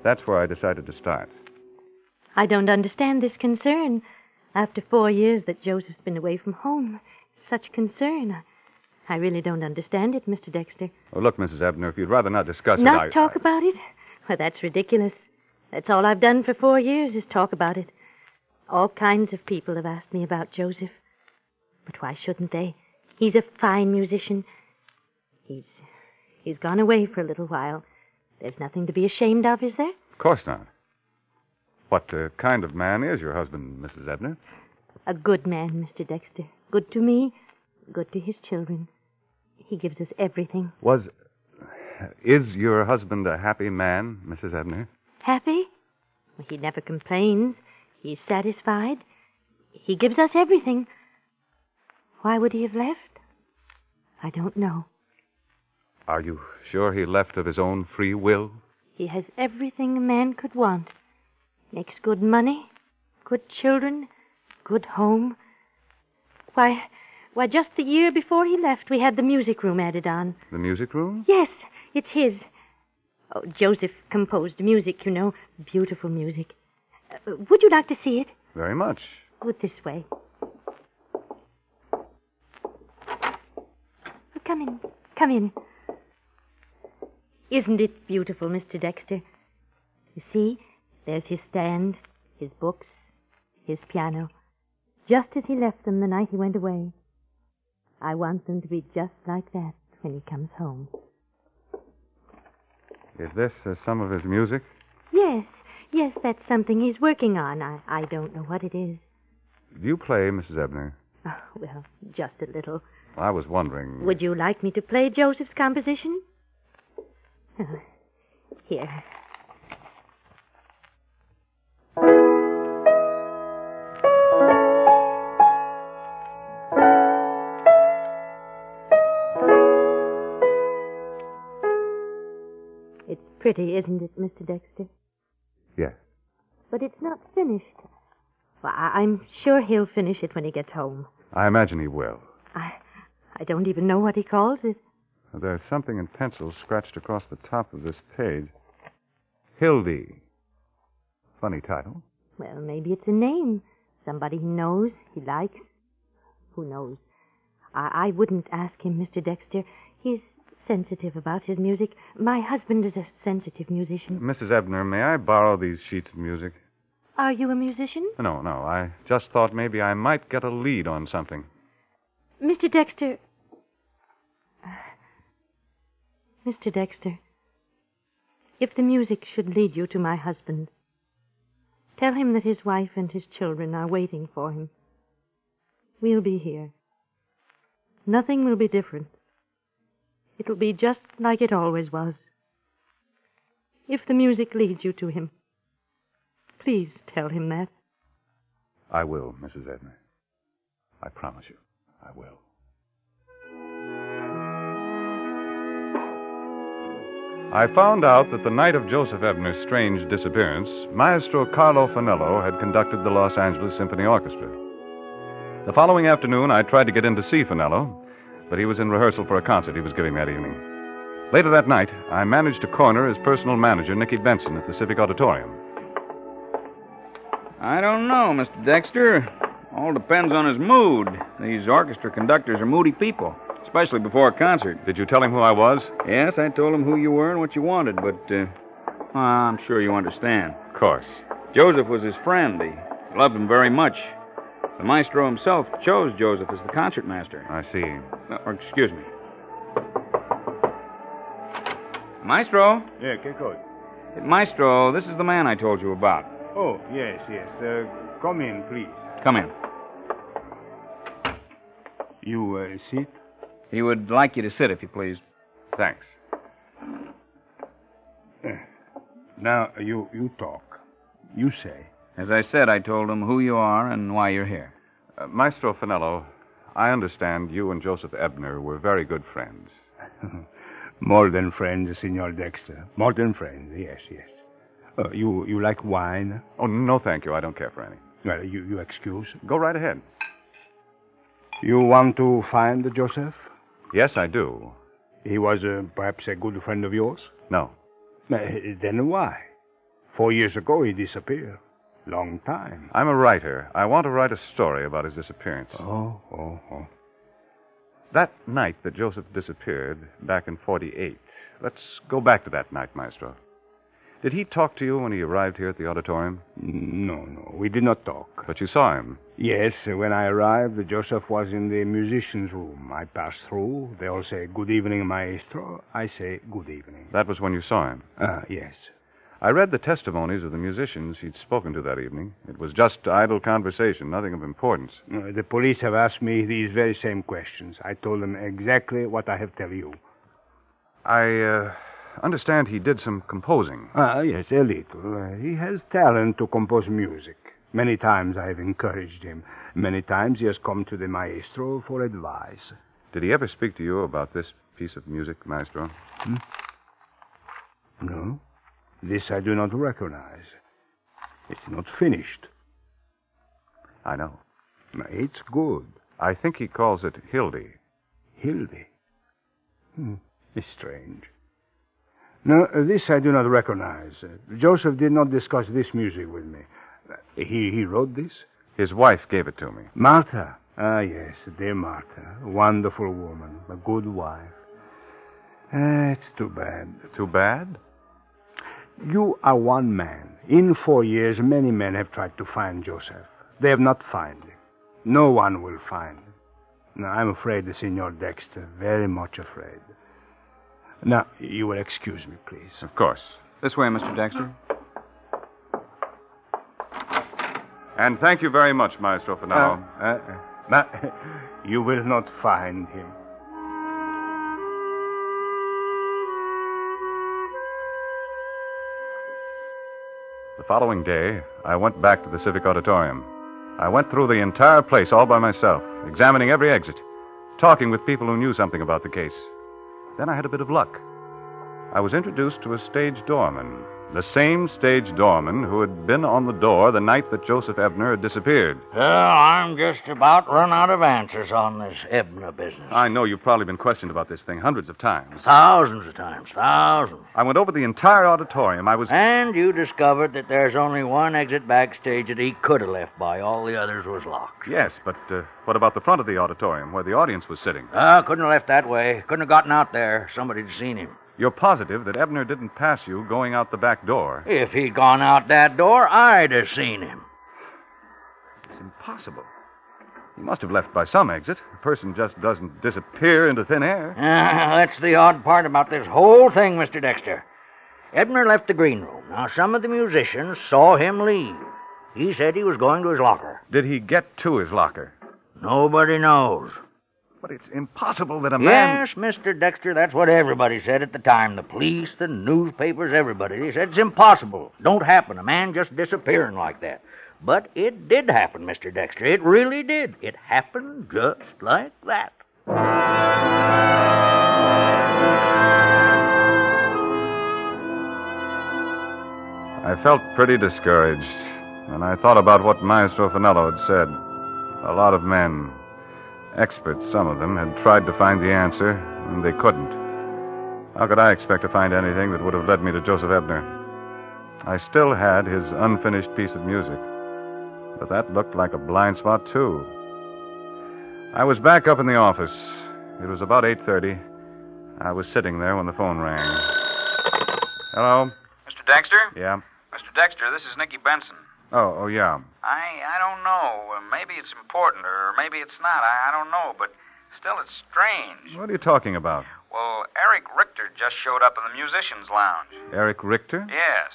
That's where I decided to start. I don't understand this concern. After four years that Joseph's been away from home, such concern. I really don't understand it, Mr. Dexter. Oh, look, Mrs. Ebner, if you'd rather not discuss it, Not I... talk about it? Well, that's ridiculous. That's all I've done for four years is talk about it. All kinds of people have asked me about Joseph. But why shouldn't they? He's a fine musician. He's he's gone away for a little while. There's nothing to be ashamed of, is there? Of course not. What uh, kind of man is your husband, Mrs. Ebner? A good man, Mr. Dexter. Good to me, good to his children. He gives us everything. Was. Is your husband a happy man, Mrs. Ebner? Happy? He never complains. He's satisfied. He gives us everything. Why would he have left? I don't know. Are you sure he left of his own free will? He has everything a man could want. Makes good money, good children, good home. Why, why, just the year before he left, we had the music room added on. The music room? Yes, it's his. Oh, Joseph composed music, you know. Beautiful music. Uh, would you like to see it? Very much. Good this way. Come in. Come in. Isn't it beautiful, Mr. Dexter? You see, there's his stand, his books, his piano, just as he left them the night he went away. I want them to be just like that when he comes home. Is this uh, some of his music? Yes, yes, that's something he's working on. I, I don't know what it is. Do you play, Mrs. Ebner? Oh, well, just a little. I was wondering. Would you like me to play Joseph's composition? Oh, here. Pretty, isn't it, Mr. Dexter? Yes. But it's not finished. Well, I- I'm sure he'll finish it when he gets home. I imagine he will. I, I don't even know what he calls it. There's something in pencil scratched across the top of this page. Hildy. Funny title. Well, maybe it's a name. Somebody he knows, he likes. Who knows? I, I wouldn't ask him, Mr. Dexter. He's sensitive about his music. My husband is a sensitive musician. Mrs. Ebner, may I borrow these sheets of music? Are you a musician? No, no. I just thought maybe I might get a lead on something. Mr. Dexter. Mr. Dexter, if the music should lead you to my husband, tell him that his wife and his children are waiting for him. We'll be here. Nothing will be different. It'll be just like it always was. If the music leads you to him, please tell him that. I will, Mrs. Ebner. I promise you, I will. I found out that the night of Joseph Ebner's strange disappearance, Maestro Carlo Fanello had conducted the Los Angeles Symphony Orchestra. The following afternoon, I tried to get in to see Fanello, but he was in rehearsal for a concert he was giving that evening. Later that night, I managed to corner his personal manager, Nicky Benson, at the Civic Auditorium. I don't know, Mr. Dexter. All depends on his mood. These orchestra conductors are moody people, especially before a concert. Did you tell him who I was? Yes, I told him who you were and what you wanted, but uh, I'm sure you understand. Of course. Joseph was his friend. He loved him very much. The maestro himself chose Joseph as the concertmaster. I see. Uh, or excuse me. Maestro? Yeah, che cosa? Maestro, this is the man I told you about. Oh, yes, yes. Uh, come in, please. Come in. You uh, sit? He would like you to sit, if you please. Thanks. Uh, now, you, you talk. You say. As I said, I told him who you are and why you're here. Uh, Maestro Finello, I understand you and Joseph Ebner were very good friends. More than friends, Signor Dexter. More than friends, yes, yes. Uh, you, you like wine? Oh, no, thank you. I don't care for any. Well, you, you excuse. Go right ahead. You want to find Joseph? Yes, I do. He was uh, perhaps a good friend of yours? No. Uh, then why? Four years ago he disappeared. Long time. I'm a writer. I want to write a story about his disappearance. Oh, oh, oh. That night that Joseph disappeared, back in 48, let's go back to that night, Maestro. Did he talk to you when he arrived here at the auditorium? No, no, we did not talk. But you saw him. Yes, when I arrived, Joseph was in the musician's room. I passed through. They all say, Good evening, maestro. I say, Good evening. That was when you saw him. Ah, yes. I read the testimonies of the musicians he'd spoken to that evening. It was just idle conversation, nothing of importance. Uh, the police have asked me these very same questions. I told them exactly what I have tell you. I uh, understand he did some composing. Ah, yes, a little. Uh, he has talent to compose music. Many times I have encouraged him. Many times he has come to the maestro for advice. Did he ever speak to you about this piece of music, Maestro? Hmm? No. This I do not recognize. It's not finished. I know. It's good. I think he calls it Hildy. Hildy? Hmm. It's strange. No, this I do not recognize. Joseph did not discuss this music with me. He, he wrote this? His wife gave it to me. Martha. Ah, yes, dear Martha. Wonderful woman. A good wife. Ah, it's too bad. Too bad? You are one man. In four years, many men have tried to find Joseph. They have not found him. No one will find him. Now, I'm afraid, Signor Dexter, very much afraid. Now, you will excuse me, please. Of course. This way, Mr. Dexter. And thank you very much, Maestro Finello. Uh, uh, uh, you will not find him. The following day, I went back to the Civic Auditorium. I went through the entire place all by myself, examining every exit, talking with people who knew something about the case. Then I had a bit of luck. I was introduced to a stage doorman, the same stage doorman who had been on the door the night that Joseph Ebner had disappeared. Well, I'm just about run out of answers on this Ebner business. I know you've probably been questioned about this thing hundreds of times. Thousands of times, thousands. I went over the entire auditorium. I was. And you discovered that there's only one exit backstage that he could have left by. All the others was locked. Yes, but uh, what about the front of the auditorium where the audience was sitting? Ah, couldn't have left that way. Couldn't have gotten out there. Somebody'd seen him. You're positive that Ebner didn't pass you going out the back door? If he'd gone out that door, I'd have seen him. It's impossible. He must have left by some exit. A person just doesn't disappear into thin air. Ah, that's the odd part about this whole thing, Mr. Dexter. Ebner left the green room. Now, some of the musicians saw him leave. He said he was going to his locker. Did he get to his locker? Nobody knows. But it's impossible that a man. Yes, Mr. Dexter, that's what everybody said at the time. The police, the newspapers, everybody. They said it's impossible. Don't happen. A man just disappearing like that. But it did happen, Mr. Dexter. It really did. It happened just like that. I felt pretty discouraged, and I thought about what Maestro Finello had said. A lot of men, experts, some of them, had tried to find the answer, and they couldn't. How could I expect to find anything that would have led me to Joseph Ebner? I still had his unfinished piece of music, but that looked like a blind spot, too. I was back up in the office. It was about 8.30. I was sitting there when the phone rang. Hello? Mr. Dexter? Yeah? Mr. Dexter, this is Nicky Benson. Oh, oh, yeah. I I don't know. Maybe it's important, or maybe it's not. I, I don't know, but still, it's strange. What are you talking about? Well, Eric Richter just showed up in the musicians' lounge. Eric Richter? Yes.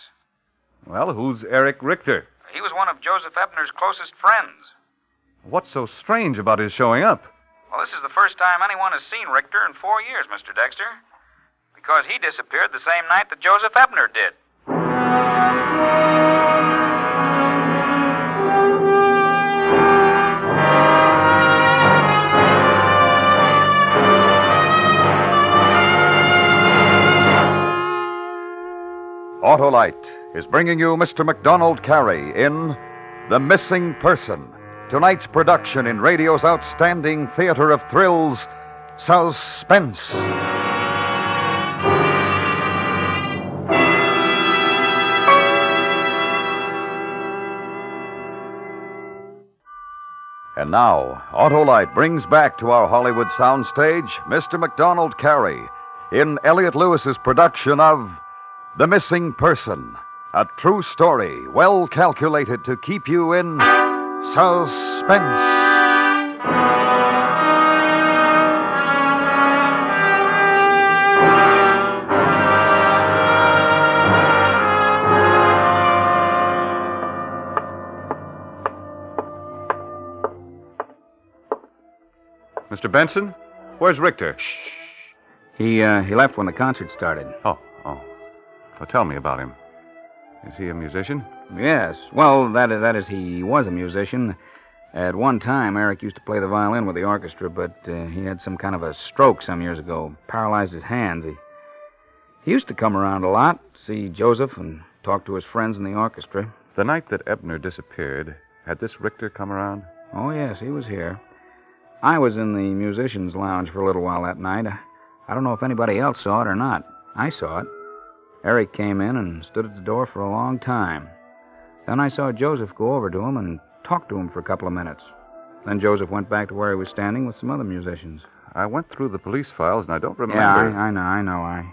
Well, who's Eric Richter? He was one of Joseph Ebner's closest friends. What's so strange about his showing up? Well, this is the first time anyone has seen Richter in four years, Mr. Dexter. Because he disappeared the same night that Joseph Ebner did. Autolite is bringing you Mr. Macdonald Carey in The Missing Person, tonight's production in radio's outstanding theater of thrills, Suspense. And now, Autolite brings back to our Hollywood soundstage Mr. Macdonald Carey in Elliot Lewis's production of The Missing Person. A true story, well calculated to keep you in suspense. Mr. Benson? Where's Richter? He, uh, he left when the concert started. Oh, Tell me about him. Is he a musician? Yes. Well, that is, that is, he was a musician. At one time, Eric used to play the violin with the orchestra, but uh, he had some kind of a stroke some years ago, paralyzed his hands. He, he used to come around a lot, see Joseph, and talk to his friends in the orchestra. The night that Ebner disappeared, had this Richter come around? Oh, yes, he was here. I was in the musicians' lounge for a little while that night. I, I don't know if anybody else saw it or not. I saw it. Eric came in and stood at the door for a long time. Then I saw Joseph go over to him and talk to him for a couple of minutes. Then Joseph went back to where he was standing with some other musicians. I went through the police files and I don't remember. Yeah, I, I know, I know. I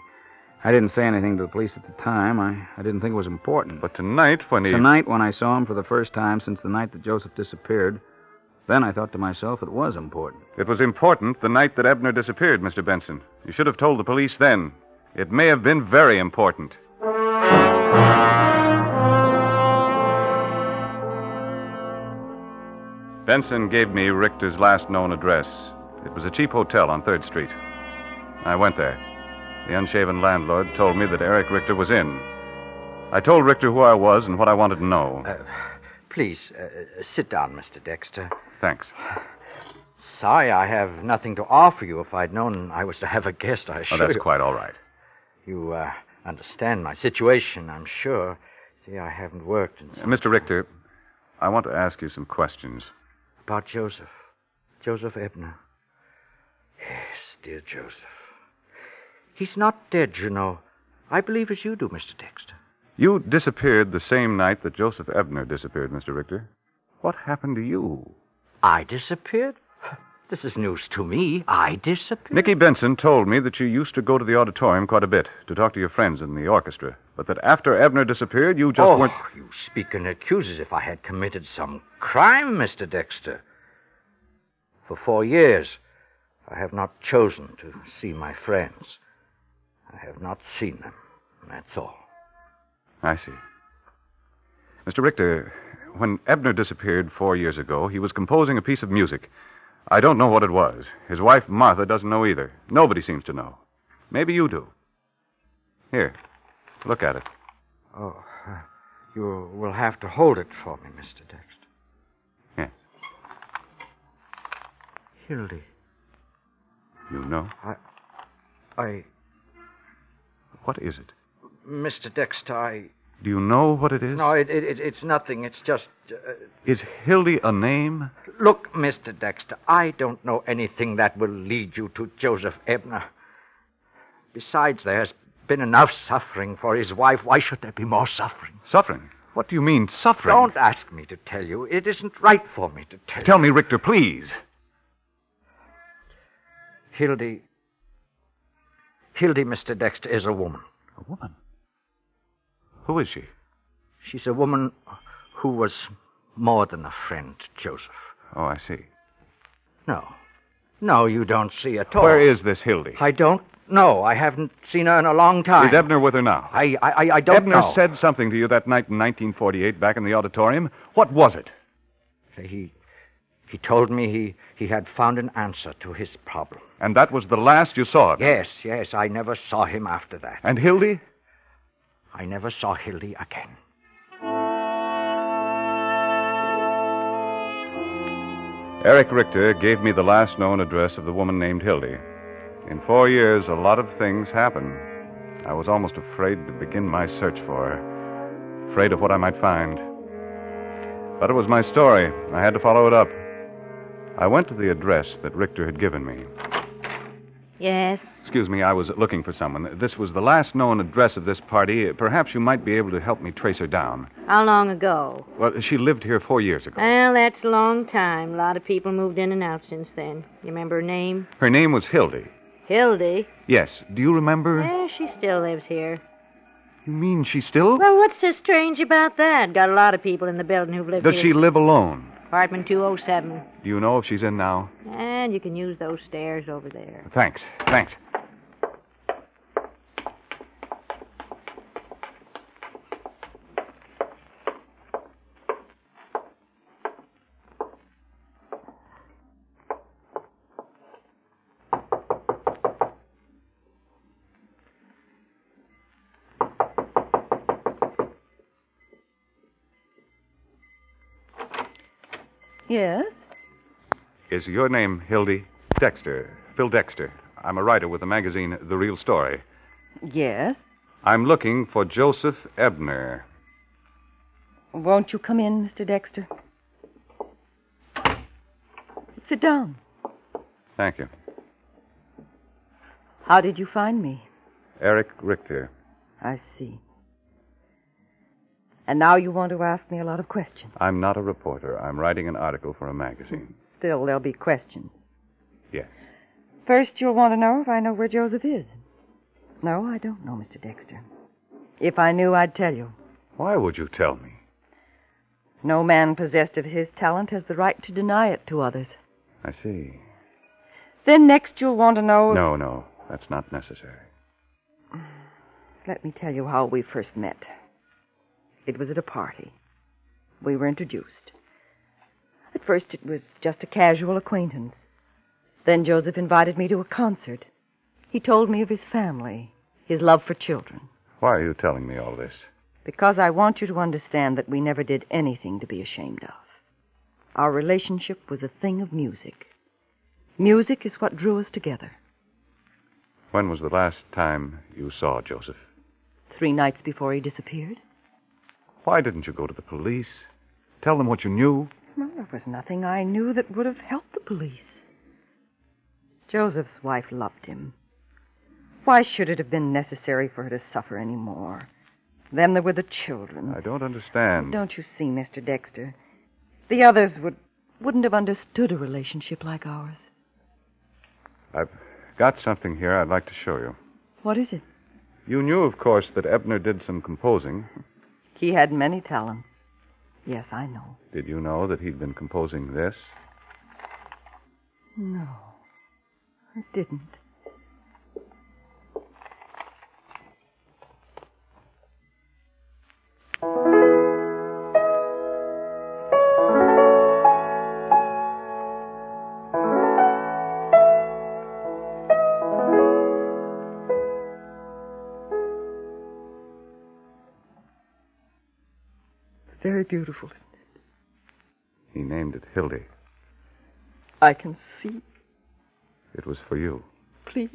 I didn't say anything to the police at the time. I, I didn't think it was important. But tonight, when he. Tonight, when I saw him for the first time since the night that Joseph disappeared, then I thought to myself it was important. It was important the night that Ebner disappeared, Mr. Benson. You should have told the police then. It may have been very important. Benson gave me Richter's last known address. It was a cheap hotel on 3rd Street. I went there. The unshaven landlord told me that Eric Richter was in. I told Richter who I was and what I wanted to know. Uh, please, uh, sit down, Mr. Dexter. Thanks. Sorry I have nothing to offer you. If I'd known I was to have a guest, I should. Oh, that's quite all right. You uh, understand my situation, I'm sure. See, I haven't worked in Uh, some... Mr. Richter, I want to ask you some questions. About Joseph. Joseph Ebner. Yes, dear Joseph. He's not dead, you know. I believe as you do, Mr. Dexter. You disappeared the same night that Joseph Ebner disappeared, Mr. Richter. What happened to you? I disappeared? This is news to me. I disappeared. Nicky Benson told me that you used to go to the auditorium quite a bit to talk to your friends in the orchestra, but that after Ebner disappeared, you just oh, weren't. you speak and accuse as if I had committed some crime, Mr. Dexter. For four years, I have not chosen to see my friends. I have not seen them. That's all. I see. Mr. Richter, when Ebner disappeared four years ago, he was composing a piece of music. I don't know what it was. His wife, Martha, doesn't know either. Nobody seems to know. Maybe you do. Here, look at it. Oh, uh, you will have to hold it for me, Mr. Dexter. Yes. Hildy, You know? I. I. What is it? Mr. Dexter, I. Do you know what it is? No, it, it, it- it's nothing. It's just. Uh, Is Hildy a name? look, Mr. Dexter, I don't know anything that will lead you to Joseph Ebner. Besides, there's been enough suffering for his wife. Why should there be more suffering? Suffering? What do you mean, suffering? Don't ask me to tell you. It isn't right for me to tell you. Tell me, Richter, please. Hildy. Hildy, Mr. Dexter, is a woman. A woman? Who is she? She's a woman who was more than a friend to Joseph. Oh, I see. No. No, you don't see at all. Where is this Hildy? I don't know. I haven't seen her in a long time. Is Ebner with her now? I, I, I don't Ebner know. said something to you that night in 1948 back in the auditorium. What was it? He, he told me he, he had found an answer to his problem. And that was the last you saw of him? Yes, yes, I never saw him after that. And Hildy? I never saw Hildy again. Eric Richter gave me the last known address of the woman named Hildy. In four years, a lot of things happened. I was almost afraid to begin my search for her, afraid of what I might find. But it was my story. I had to follow it up. I went to the address that Richter had given me. Yes. Excuse me, I was looking for someone. This was the last known address of this party. Perhaps you might be able to help me trace her down. How long ago? Well, she lived here four years ago. Well, that's a long time. A lot of people moved in and out since then. You remember her name? Her name was Hildy. Hildy. Yes. Do you remember? Yeah, she still lives here. You mean she still? Well, what's so strange about that? Got a lot of people in the building who've lived Does here. she live alone? Apartment 207. Do you know if she's in now? And you can use those stairs over there. Thanks. Thanks. Is your name Hildy Dexter? Phil Dexter. I'm a writer with the magazine The Real Story. Yes. I'm looking for Joseph Ebner. Won't you come in, Mr. Dexter? Sit down. Thank you. How did you find me? Eric Richter. I see. And now you want to ask me a lot of questions. I'm not a reporter. I'm writing an article for a magazine. Still, there'll be questions. Yes. First, you'll want to know if I know where Joseph is. No, I don't know, Mr. Dexter. If I knew, I'd tell you. Why would you tell me? No man possessed of his talent has the right to deny it to others. I see. Then next, you'll want to know. No, no. That's not necessary. Let me tell you how we first met. It was at a party. We were introduced. At first, it was just a casual acquaintance. Then Joseph invited me to a concert. He told me of his family, his love for children. Why are you telling me all this? Because I want you to understand that we never did anything to be ashamed of. Our relationship was a thing of music. Music is what drew us together. When was the last time you saw Joseph? Three nights before he disappeared. Why didn't you go to the police? Tell them what you knew? Well, there was nothing I knew that would have helped the police. Joseph's wife loved him. Why should it have been necessary for her to suffer any more? Then there were the children. I don't understand. Don't you see, Mr. Dexter? The others would wouldn't have understood a relationship like ours. I've got something here I'd like to show you. What is it? You knew, of course, that Ebner did some composing. He had many talents. Yes, I know. Did you know that he'd been composing this? No, I didn't. Beautiful. He named it Hildy. I can see. It was for you. Please.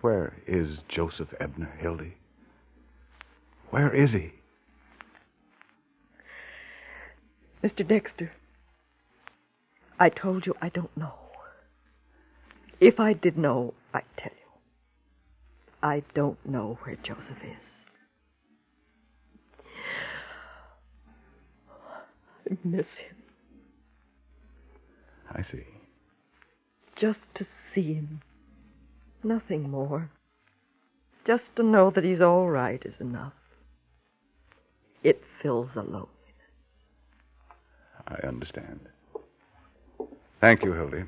Where is Joseph Ebner, Hildy? Where is he? Mr. Dexter, I told you I don't know. If I did know, I'd tell you. I don't know where Joseph is. I miss him. I see. Just to see him. Nothing more. Just to know that he's all right is enough. It fills a loneliness. I understand. Thank you, Hildy.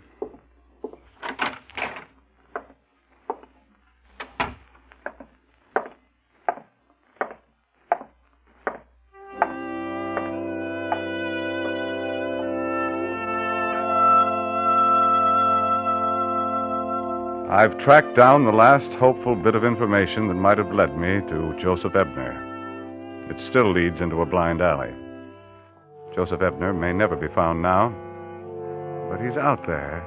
I've tracked down the last hopeful bit of information that might have led me to Joseph Ebner. It still leads into a blind alley. Joseph Ebner may never be found now, but he's out there.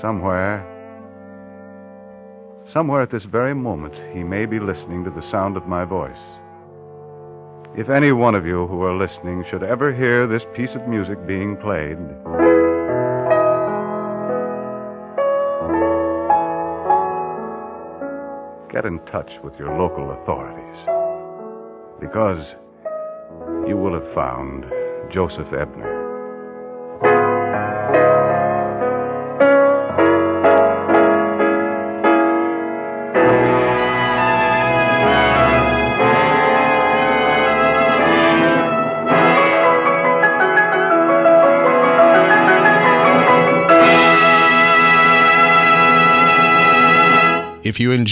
Somewhere. Somewhere at this very moment, he may be listening to the sound of my voice. If any one of you who are listening should ever hear this piece of music being played, get in touch with your local authorities. Because you will have found Joseph Ebner.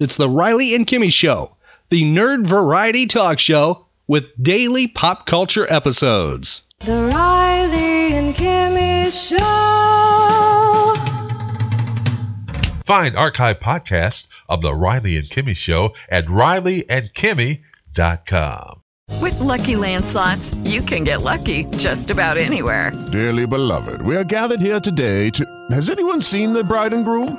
It's the Riley and Kimmy Show, the nerd variety talk show with daily pop culture episodes. The Riley and Kimmy Show. Find archive podcasts of The Riley and Kimmy Show at rileyandkimmy.com. With Lucky Land slots, you can get lucky just about anywhere. Dearly beloved, we are gathered here today to. Has anyone seen the bride and groom?